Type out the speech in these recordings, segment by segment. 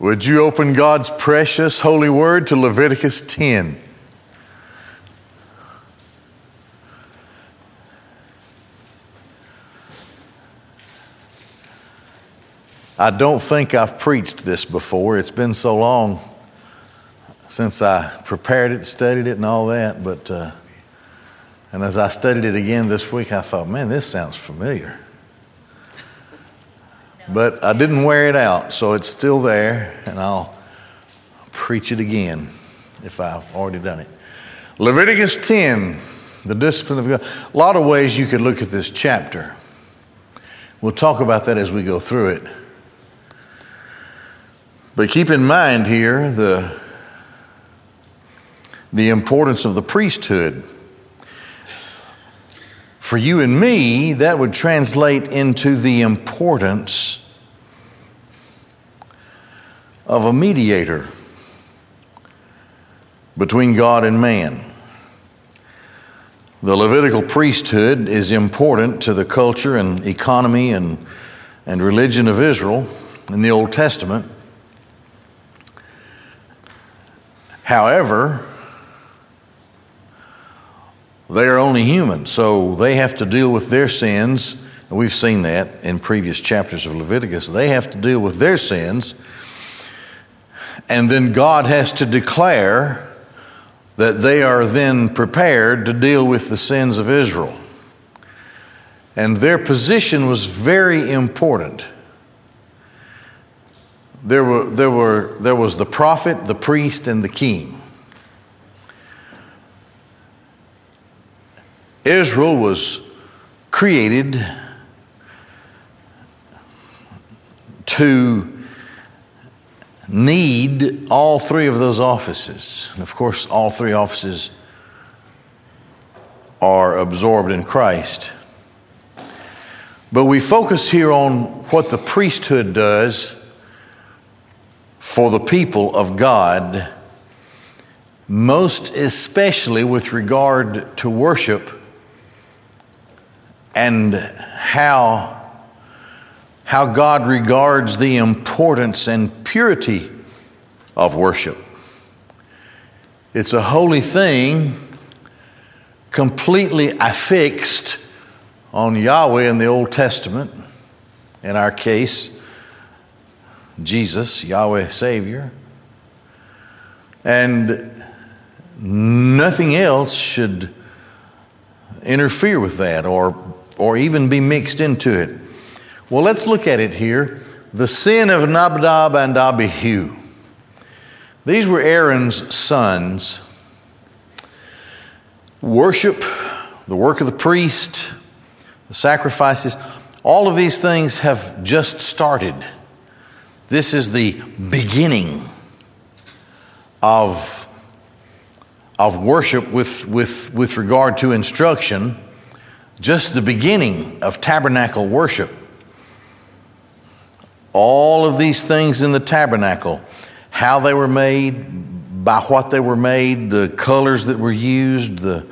Would you open God's precious holy word to Leviticus 10? I don't think I've preached this before. It's been so long since I prepared it, studied it, and all that. But, uh, and as I studied it again this week, I thought, man, this sounds familiar. But I didn't wear it out, so it's still there, and I'll preach it again if I've already done it. Leviticus 10, the discipline of God. A lot of ways you could look at this chapter. We'll talk about that as we go through it. But keep in mind here the, the importance of the priesthood. For you and me, that would translate into the importance of a mediator between God and man. The Levitical priesthood is important to the culture and economy and, and religion of Israel in the Old Testament. However, they are only human, so they have to deal with their sins. We've seen that in previous chapters of Leviticus. They have to deal with their sins, and then God has to declare that they are then prepared to deal with the sins of Israel. And their position was very important. There, were, there, were, there was the prophet, the priest, and the king. Israel was created to need all three of those offices. And of course, all three offices are absorbed in Christ. But we focus here on what the priesthood does for the people of God, most especially with regard to worship and how, how God regards the importance and purity of worship. It's a holy thing completely affixed on Yahweh in the Old Testament, in our case, Jesus, Yahweh Savior. And nothing else should interfere with that or or even be mixed into it. Well, let's look at it here. The sin of Nadab and Abihu. These were Aaron's sons. Worship, the work of the priest, the sacrifices, all of these things have just started. This is the beginning of, of worship with, with, with regard to instruction just the beginning of tabernacle worship. All of these things in the tabernacle, how they were made, by what they were made, the colors that were used, the,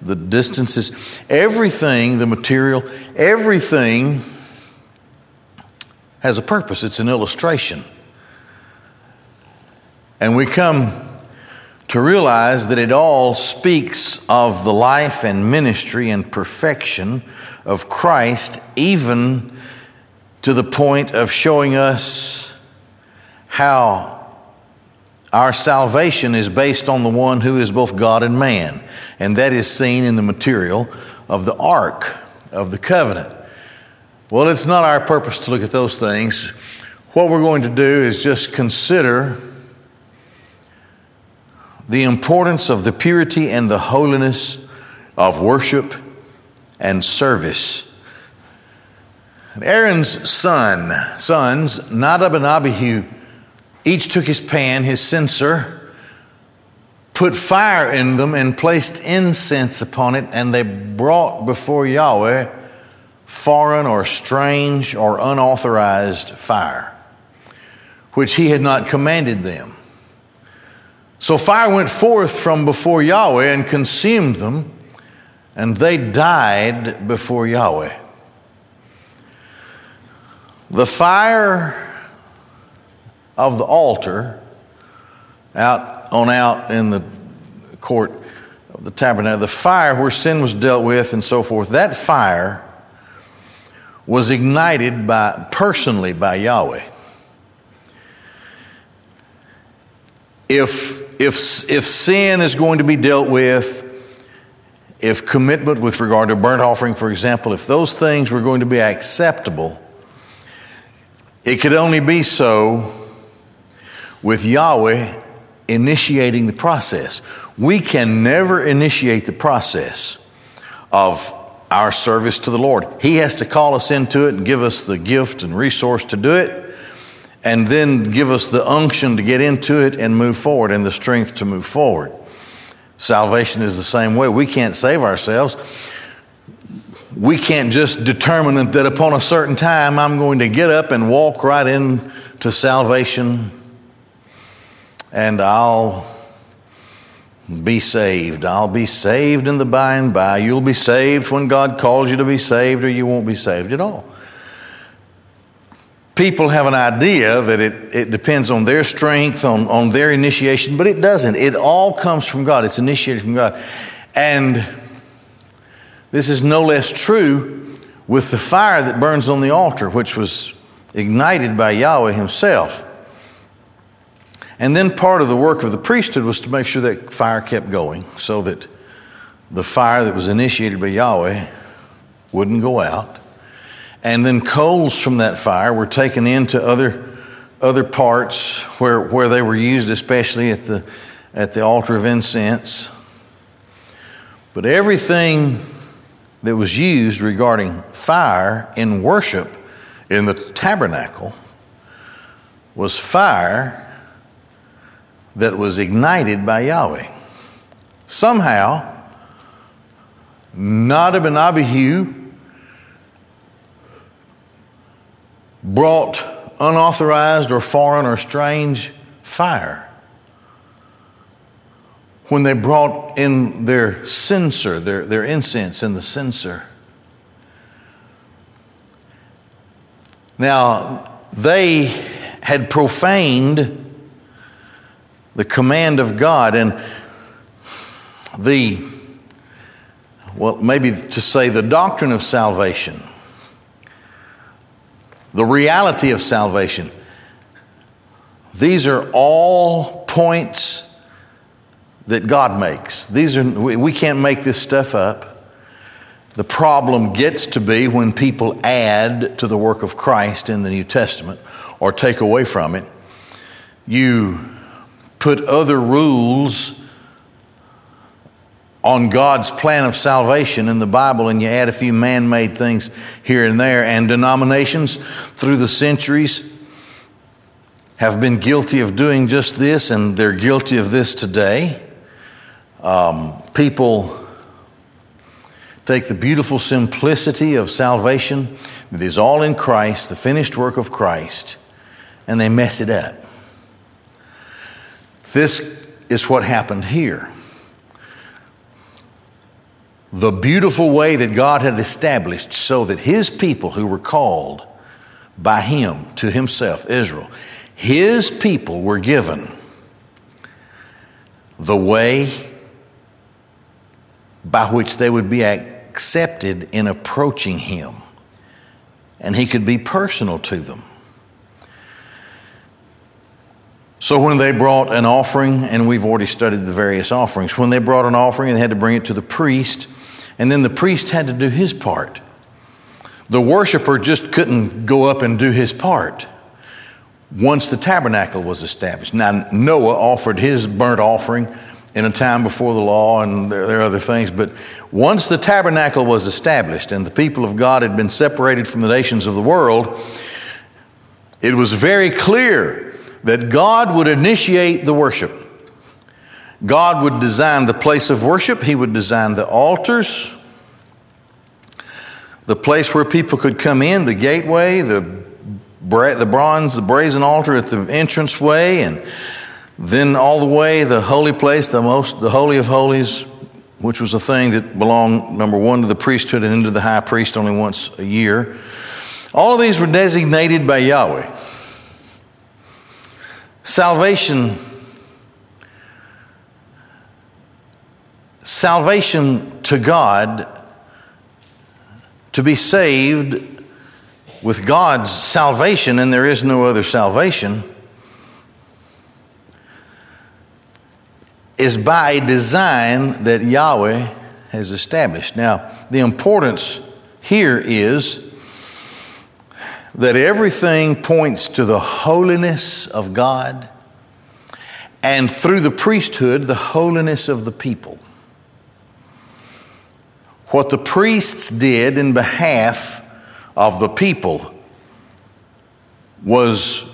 the distances, everything, the material, everything has a purpose. It's an illustration. And we come to realize that it all speaks of the life and ministry and perfection of Christ, even to the point of showing us how our salvation is based on the one who is both God and man. And that is seen in the material of the ark of the covenant. Well, it's not our purpose to look at those things. What we're going to do is just consider the importance of the purity and the holiness of worship and service. Aaron's son, sons, Nadab and Abihu, each took his pan, his censer, put fire in them, and placed incense upon it, and they brought before Yahweh foreign or strange or unauthorized fire, which he had not commanded them. So fire went forth from before Yahweh and consumed them, and they died before Yahweh. The fire of the altar out on out in the court of the tabernacle, the fire where sin was dealt with and so forth, that fire was ignited by personally by Yahweh. If if if sin is going to be dealt with, if commitment with regard to burnt offering, for example, if those things were going to be acceptable, it could only be so with Yahweh initiating the process. We can never initiate the process of our service to the Lord. He has to call us into it and give us the gift and resource to do it, and then give us the unction to get into it and move forward and the strength to move forward. Salvation is the same way. We can't save ourselves. We can't just determine that upon a certain time I'm going to get up and walk right into salvation and I'll be saved. I'll be saved in the by and by. You'll be saved when God calls you to be saved, or you won't be saved at all. People have an idea that it, it depends on their strength, on, on their initiation, but it doesn't. It all comes from God, it's initiated from God. And this is no less true with the fire that burns on the altar, which was ignited by Yahweh Himself. And then part of the work of the priesthood was to make sure that fire kept going so that the fire that was initiated by Yahweh wouldn't go out. And then coals from that fire were taken into other, other parts where, where they were used, especially at the, at the altar of incense. But everything that was used regarding fire in worship in the tabernacle was fire that was ignited by Yahweh. Somehow, Nadab and Abihu brought unauthorized or foreign or strange fire when they brought in their censer, their, their incense in the censer. Now, they had profaned the command of God and the, well, maybe to say the doctrine of salvation, the reality of salvation. These are all points that God makes. These are, we can't make this stuff up. The problem gets to be when people add to the work of Christ in the New Testament or take away from it. You put other rules on God's plan of salvation in the Bible and you add a few man made things here and there. And denominations through the centuries have been guilty of doing just this, and they're guilty of this today. Um, people take the beautiful simplicity of salvation that is all in Christ, the finished work of Christ, and they mess it up. This is what happened here. The beautiful way that God had established so that His people who were called by Him to Himself, Israel, His people were given the way by which they would be accepted in approaching Him. And He could be personal to them. So when they brought an offering, and we've already studied the various offerings, when they brought an offering, they had to bring it to the priest, and then the priest had to do his part. The worshiper just couldn't go up and do his part once the tabernacle was established. Now, Noah offered his burnt offering in a time before the law, and there, are other things, but once the tabernacle was established and the people of God had been separated from the nations of the world, it was very clear that God would initiate the worship. God would design the place of worship, He would design the altars, the place where people could come in, the gateway, the, the bronze, the brazen altar at the entrance way, and then all the way the holy place, the most, the holy of holies, which was a thing that belonged number one to the priesthood and then to the high priest only once a year. All of these were designated by Yahweh. Salvation salvation to God to be saved with God's salvation and there is no other salvation is by a design that Yahweh has established. Now, the importance here is that everything points to the holiness of God and through the priesthood, the holiness of the people. What the priests did in behalf of the people was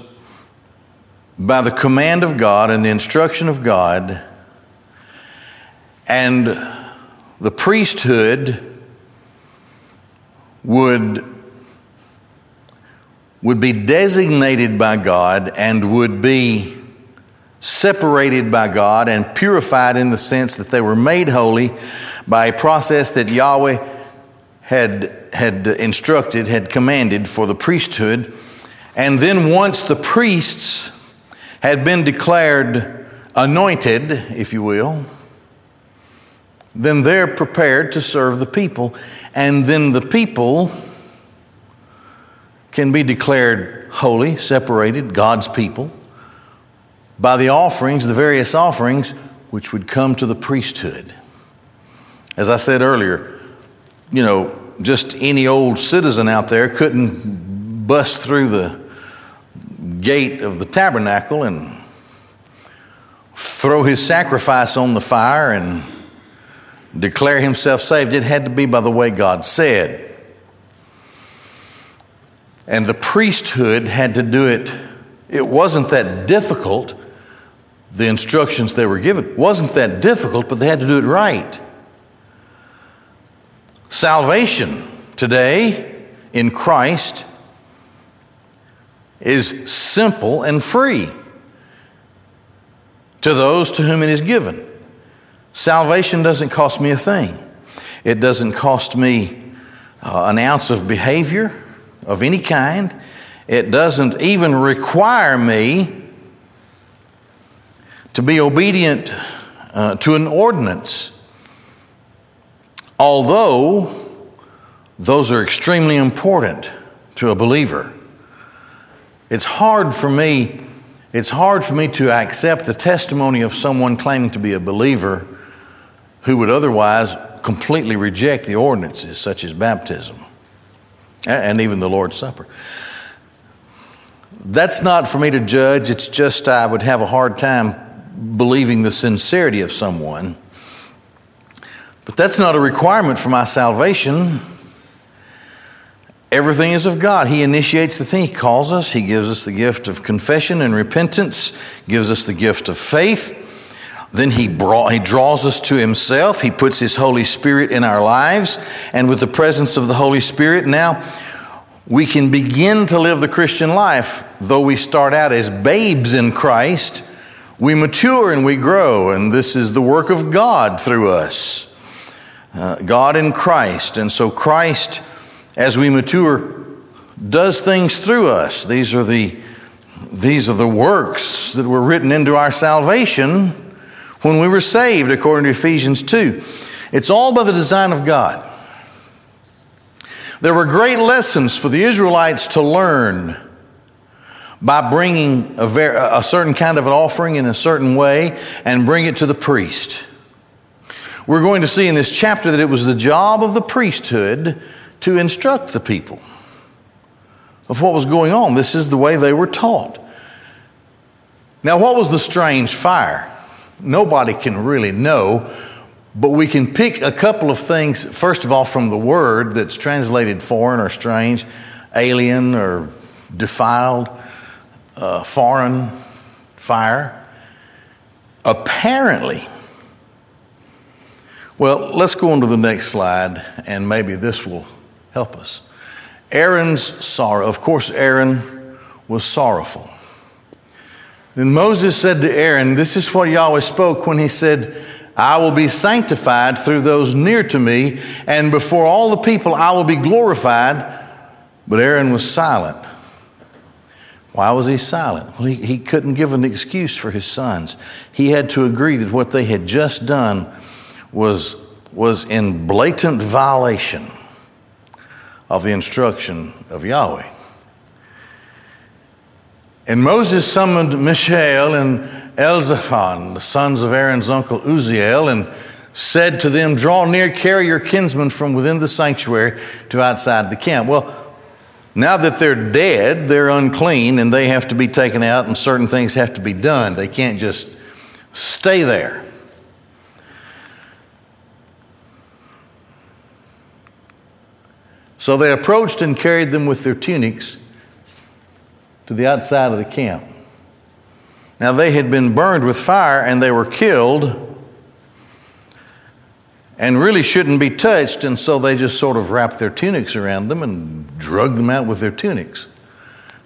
by the command of God and the instruction of God, and the priesthood would, would be designated by God and would be separated by God and purified in the sense that they were made holy by a process that Yahweh had, had instructed, had commanded for the priesthood. And then once the priests had been declared anointed, if you will, then they're prepared to serve the people. And then the people can be declared holy, separated, God's people, by the offerings, the various offerings, which would come to the priesthood. As I said earlier, you know, just any old citizen out there couldn't bust through the gate of the tabernacle and throw his sacrifice on the fire and declare himself saved. It had to be by the way God said. And the priesthood had to do it. It wasn't that difficult. The instructions they were given wasn't that difficult, but they had to do it right. Salvation today in Christ is simple and free to those to whom it is given. Salvation doesn't cost me a thing. It doesn't cost me uh, an ounce of behavior of any kind. It doesn't even require me to be obedient uh, to an ordinance. Although those are extremely important to a believer. It's hard for me it's hard for me to accept the testimony of someone claiming to be a believer who would otherwise completely reject the ordinances such as baptism and even the Lord's Supper. That's not for me to judge. It's just I would have a hard time believing the sincerity of someone. But that's not a requirement for my salvation. Everything is of God. He initiates the thing. He calls us. He gives us the gift of confession and repentance, gives us the gift of faith. Then he, brought, he draws us to himself. He puts his Holy Spirit in our lives. And with the presence of the Holy Spirit, now we can begin to live the Christian life. Though we start out as babes in Christ, we mature and we grow. And this is the work of God through us. Uh, God in Christ. And so Christ, as we mature, does things through us. These are the, these are the works that were written into our salvation when we were saved, according to Ephesians 2. It's all by the design of God. There were great lessons for the Israelites to learn by bringing a, ver- a certain kind of an offering in a certain way and bring it to the priest. We're going to see in this chapter that it was the job of the priesthood to instruct the people of what was going on. This is the way they were taught. Now, what was the strange fire? nobody can really know, but we can pick a couple of things, first of all, from the word that's translated foreign or strange, alien or defiled, uh, foreign fire. Apparently, well, let's go on to the next slide, and maybe this will help us. Aaron's sorrow. Of course, Aaron was sorrowful. Then Moses said to Aaron, This is what Yahweh spoke when he said, I will be sanctified through those near to me, and before all the people I will be glorified. But Aaron was silent. Why was he silent? Well, he, he couldn't give an excuse for his sons. He had to agree that what they had just done was, was in blatant violation of the instruction of Yahweh. And Moses summoned Mishael and Elzaphan, the sons of Aaron's uncle Uzziel, and said to them, Draw near, carry your kinsmen from within the sanctuary to outside the camp. Well, now that they're dead, they're unclean and they have to be taken out, and certain things have to be done. They can't just stay there. So they approached and carried them with their tunics to the outside of the camp. Now they had been burned with fire and they were killed and really shouldn't be touched, and so they just sort of wrapped their tunics around them and drug them out with their tunics.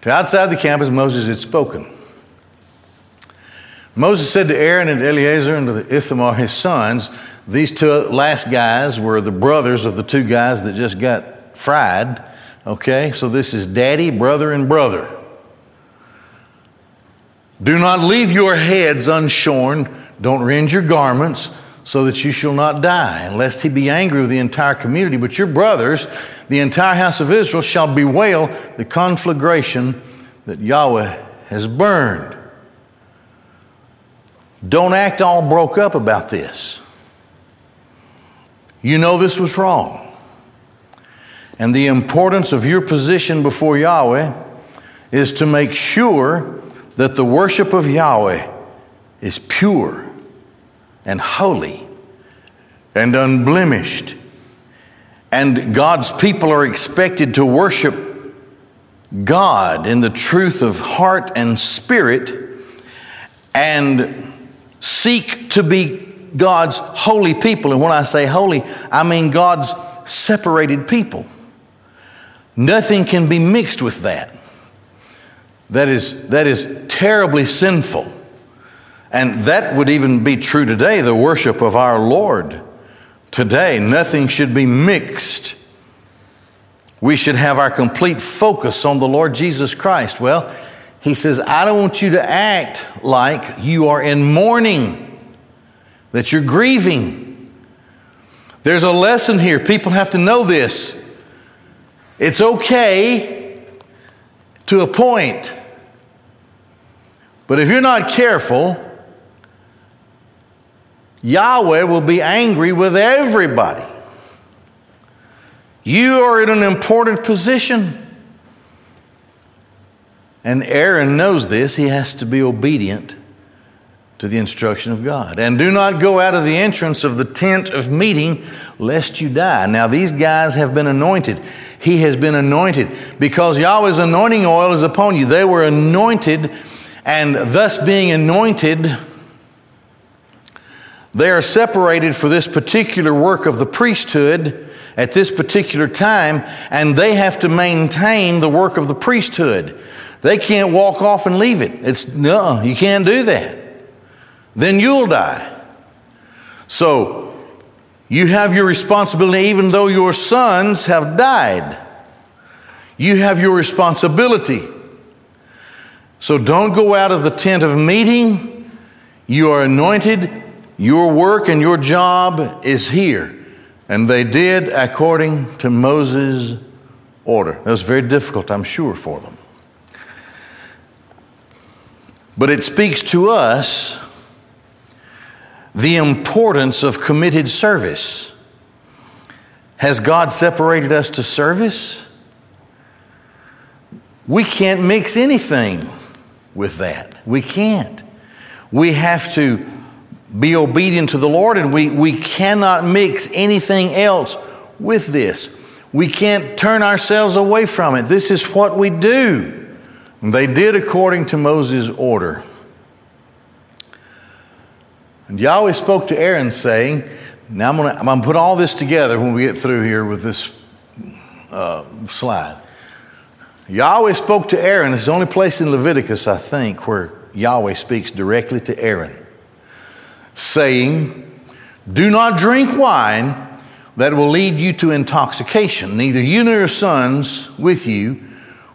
To outside the camp as Moses had spoken. Moses said to Aaron and Eleazar and to Ithamar, his sons, these two last guys were the brothers of the two guys that just got fried. Okay, so this is daddy, brother, and brother. Do not leave your heads unshorn. Don't rend your garments so that you shall not die, lest he be angry with the entire community. But your brothers, the entire house of Israel, shall bewail the conflagration that Yahweh has burned. Don't act all broke up about this. You know this was wrong. And the importance of your position before Yahweh is to make sure that the worship of Yahweh is pure and holy and unblemished. And God's people are expected to worship God in the truth of heart and spirit and seek to be God's holy people. And when I say holy, I mean God's separated people. Nothing can be mixed with that. That is, that is terribly sinful. And that would even be true today, the worship of our Lord. Today, nothing should be mixed. We should have our complete focus on the Lord Jesus Christ. Well, he says, I don't want you to act like you are in mourning, that you're grieving. There's a lesson here. People have to know this. It's okay to a point. But if you're not careful, Yahweh will be angry with everybody. You are in an important position. And Aaron knows this. He has to be obedient to the instruction of God. And do not go out of the entrance of the tent of meeting, lest you die. Now, these guys have been anointed. He has been anointed because Yahweh's anointing oil is upon you. They were anointed, and thus being anointed, they are separated for this particular work of the priesthood at this particular time, and they have to maintain the work of the priesthood. They can't walk off and leave it. It's no, you can't do that. Then you'll die. So you have your responsibility, even though your sons have died. You have your responsibility. So don't go out of the tent of meeting. You are anointed your work and your job is here. And they did according to Moses' order. That was very difficult, I'm sure, for them. But it speaks to us the importance of committed service. Has God separated us to service? We can't mix anything with that. We can't. We have to be obedient to the Lord, and we, we cannot mix anything else with this. We can't turn ourselves away from it. This is what we do. They did according to Moses' order. And Yahweh spoke to Aaron, saying, Now I'm going to put all this together when we get through here with this uh, slide. Yahweh spoke to Aaron. It's the only place in Leviticus, I think, where Yahweh speaks directly to Aaron saying, Do not drink wine that will lead you to intoxication, neither you nor your sons with you,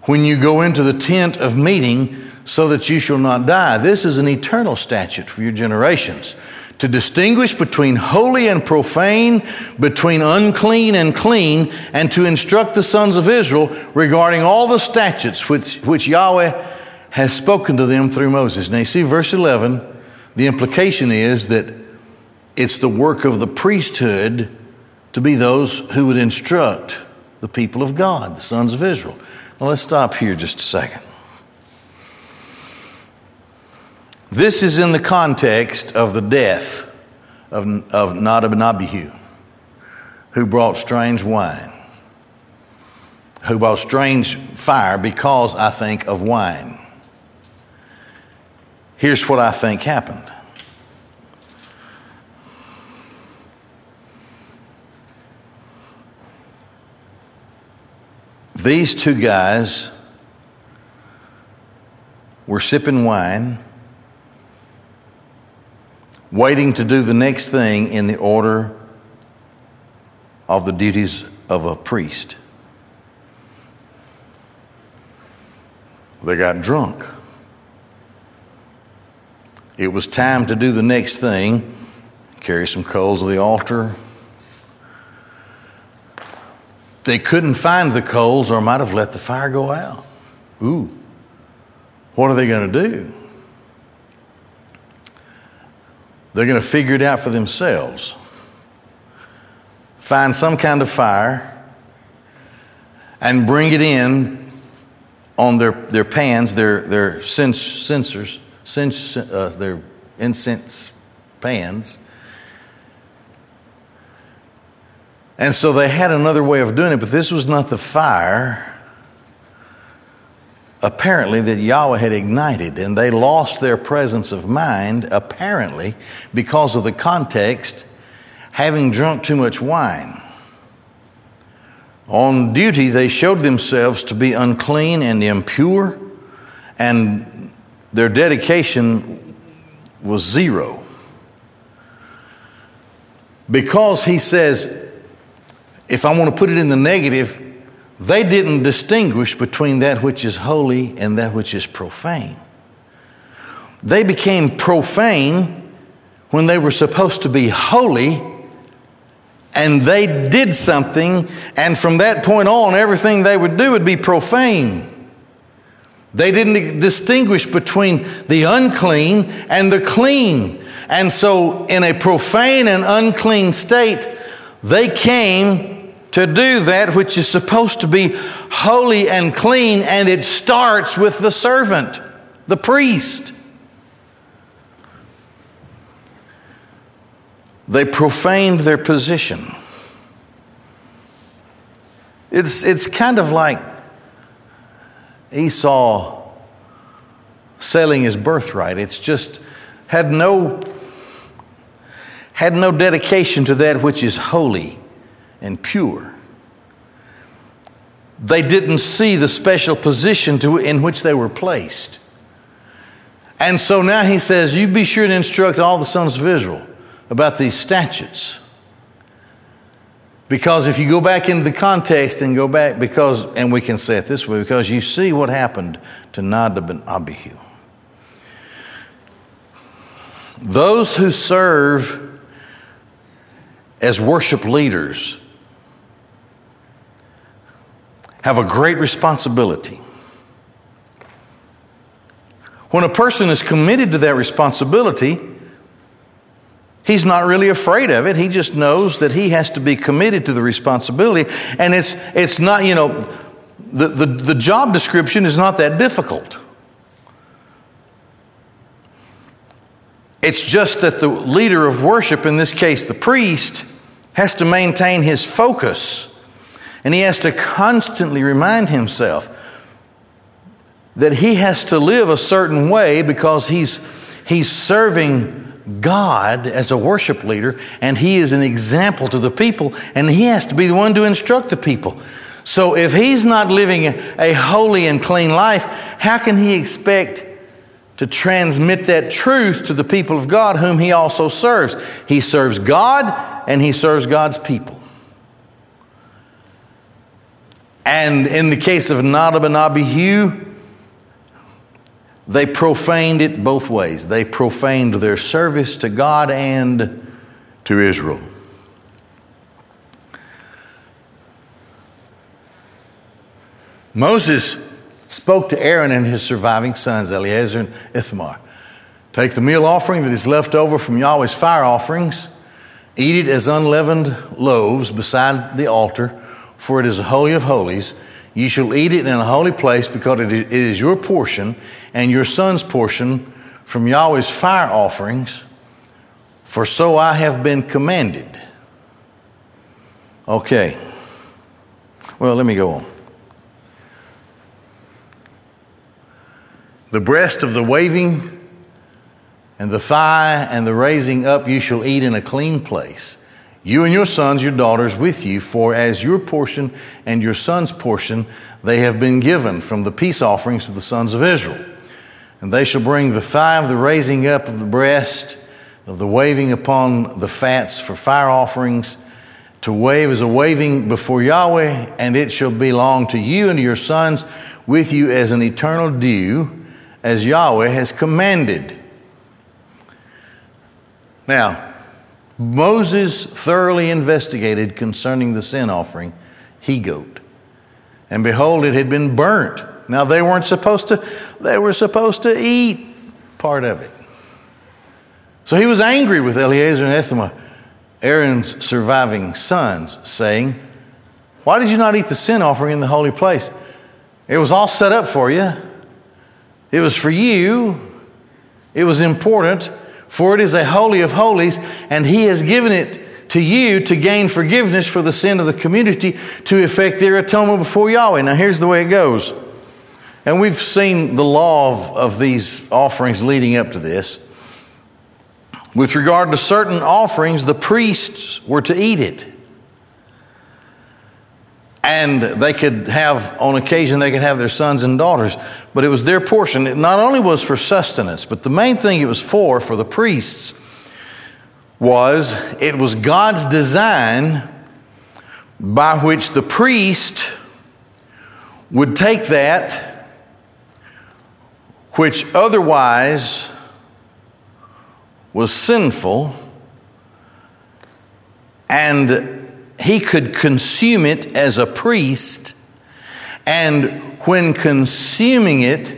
when you go into the tent of meeting so that you shall not die. This is an eternal statute for your generations to distinguish between holy and profane, between unclean and clean, and to instruct the sons of Israel regarding all the statutes which, which Yahweh has spoken to them through Moses. Now, you see, verse 11, the implication is that it's the work of the priesthood to be those who would instruct the people of God, the sons of Israel. Now, let's stop here just a second. This is in the context of the death of, of Nadab and Abihu, who brought strange wine, who brought strange fire because, I think, of wine. Here's what I think happened. These two guys were sipping wine waiting to do the next thing in the order of the duties of a priest. They got drunk. It was time to do the next thing carry some coals of the altar. They couldn't find the coals or might have let the fire go out. Ooh, what are they going to do? They're going to figure it out for themselves. Find some kind of fire and bring it in on their, their pans, their, their censers, cens, uh, their incense pans. And so they had another way of doing it, but this was not the fire apparently that Yahweh had ignited, and they lost their presence of mind, apparently, because of the context, having drunk too much wine. On duty, they showed themselves to be unclean and impure, and their dedication was zero. Because he says, if I want to put it in the negative, they didn't distinguish between that which is holy and that which is profane. They became profane when they were supposed to be holy, and they did something, and from that point on, everything they would do would be profane. They didn't distinguish between the unclean and the clean. And so, in a profane and unclean state, they came to do that which is supposed to be holy and clean, and it starts with the servant, the priest. They profaned their position. It's, it's kind of like Esau selling his birthright. It's just had no, had no dedication to that which is holy and pure. They didn't see the special position to, in which they were placed. And so now he says, You be sure to instruct all the sons of Israel about these statutes. Because if you go back into the context and go back, because, and we can say it this way, because you see what happened to Nadab and Abihu. Those who serve as worship leaders have a great responsibility. When a person is committed to that responsibility, he's not really afraid of it. He just knows that he has to be committed to the responsibility. And it's, it's not, you know, the, the, the job description is not that difficult. It's just that the leader of worship, in this case the priest, has to maintain his focus and he has to constantly remind himself that he has to live a certain way because he's, he's serving God as a worship leader and he is an example to the people and he has to be the one to instruct the people. So if he's not living a holy and clean life, how can he expect to transmit that truth to the people of God whom he also serves? He serves God and he serves God's people. And in the case of Nadab and Abihu, they profaned it both ways. They profaned their service to God and to Israel. Moses spoke to Aaron and his surviving sons, Eleazar and Ithamar. Take the meal offering that is left over from Yahweh's fire offerings, eat it as unleavened loaves beside the altar, for it is a holy of holies. You shall eat it in a holy place because it is your portion and your son's portion from Yahweh's fire offerings, for so I have been commanded. Okay. Well, let me go on. The breast of the waving and the thigh and the raising up you shall eat in a clean place. You and your sons, your daughters with you, for as your portion and your son's portion, they have been given from the peace offerings of the sons of Israel. And they shall bring the thigh of the raising up of the breast, of the waving upon the fats for fire offerings. To wave as a waving before Yahweh, and it shall belong to you and to your sons with you as an eternal due as Yahweh has commanded. Now, Moses thoroughly investigated concerning the sin offering, he goat. And behold, it had been burnt. Now they weren't supposed to, they were supposed to eat part of it. So he was angry with Eleazar and Ithamar, Aaron's surviving sons, saying, Why did you not eat the sin offering in the holy place? It was all set up for you. It was for you, it was important, for it is a holy of holies, and He has given it to you to gain forgiveness for the sin of the community to effect their atonement before Yahweh. Now, here's the way it goes. And we've seen the law of, of these offerings leading up to this. With regard to certain offerings, the priests were to eat it and they could have, on occasion, they could have their sons and daughters, but it was their portion. It not only was for sustenance, but the main thing it was for, for the priests, was it was God's design by which the priest would take that which otherwise was sinful and he could consume it as a priest, and when consuming it,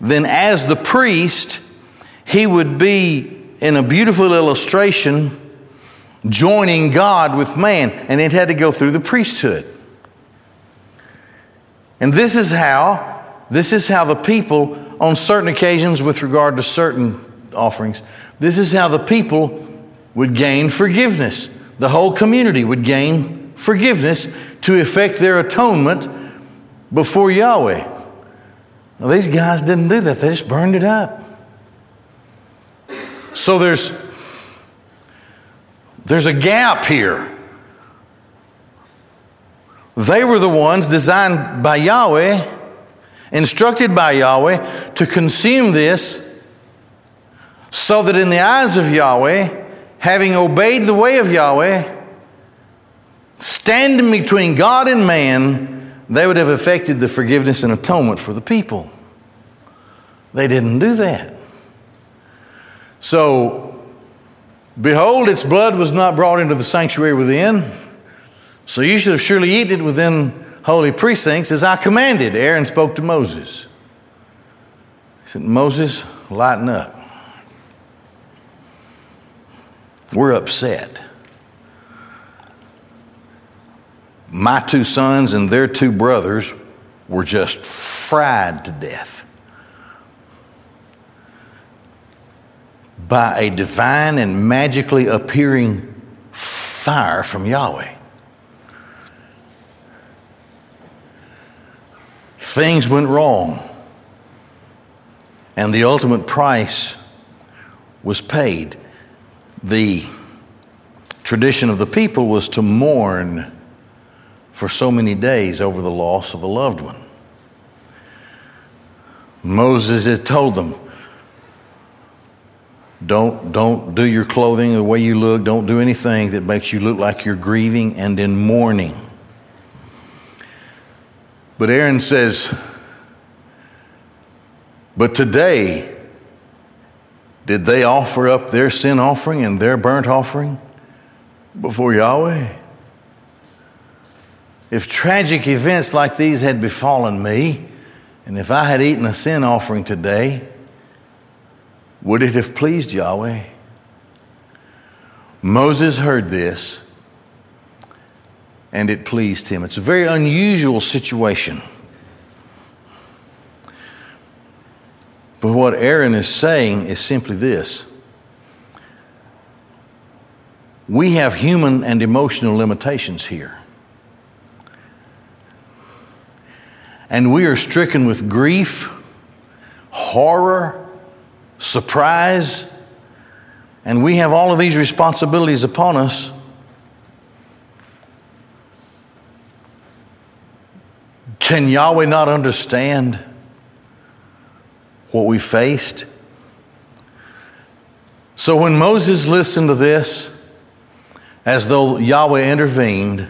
then as the priest, he would be in a beautiful illustration joining God with man, and it had to go through the priesthood. And this is how this is how the people on certain occasions with regard to certain offerings, this is how the people would gain forgiveness the whole community would gain forgiveness to effect their atonement before Yahweh. Now, these guys didn't do that, they just burned it up. So there's, there's a gap here. They were the ones designed by Yahweh, instructed by Yahweh to consume this so that in the eyes of Yahweh, having obeyed the way of Yahweh, standing between God and man, they would have effected the forgiveness and atonement for the people. They didn't do that. So, behold, its blood was not brought into the sanctuary within. So you should have surely eaten it within holy precincts as I commanded. Aaron spoke to Moses. He said, Moses, lighten up. We're upset. My two sons and their two brothers were just fried to death by a divine and magically appearing fire from Yahweh. Things went wrong, and the ultimate price was paid the tradition of the people was to mourn for so many days over the loss of a loved one. Moses had told them, don't, don't do your clothing the way you look. Don't do anything that makes you look like you're grieving and in mourning. But Aaron says, But today, did they offer up their sin offering and their burnt offering before Yahweh? If tragic events like these had befallen me, and if I had eaten a sin offering today, would it have pleased Yahweh? Moses heard this and it pleased him. It's a very unusual situation. But what Aaron is saying is simply this we have human and emotional limitations here. And we are stricken with grief, horror, surprise, and we have all of these responsibilities upon us. Can Yahweh not understand what we faced? So when Moses listened to this, as though Yahweh intervened,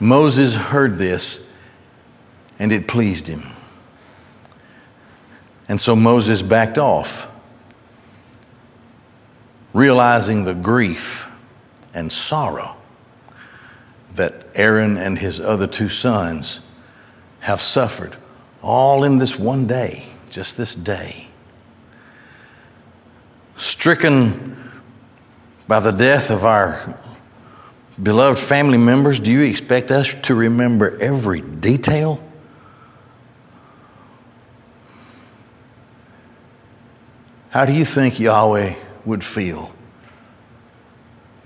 Moses heard this and it pleased him. And so Moses backed off realizing the grief and sorrow that Aaron and his other two sons have suffered, all in this one day, just this day. Stricken by the death of our beloved family members, do you expect us to remember every detail? How do you think Yahweh would feel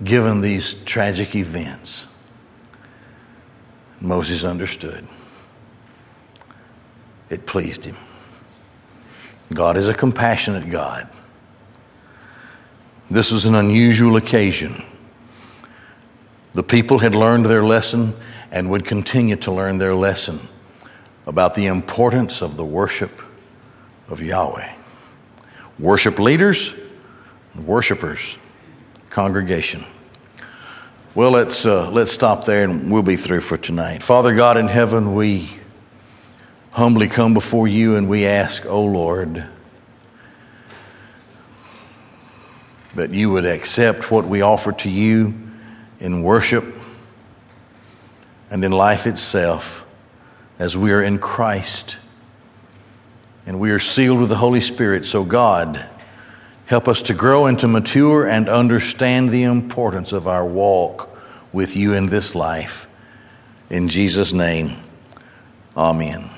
given these tragic events. Moses understood. It pleased him. God is a compassionate God. This was an unusual occasion. The people had learned their lesson and would continue to learn their lesson about the importance of the worship of Yahweh. Worship leaders worshipers, congregation. Well, let's, uh, let's stop there and we'll be through for tonight. Father God in heaven, we humbly come before you and we ask, O oh Lord, that you would accept what we offer to you in worship and in life itself as we are in Christ and we are sealed with the Holy Spirit. So, God, Help us to grow and to mature and understand the importance of our walk with you in this life. In Jesus' name, amen.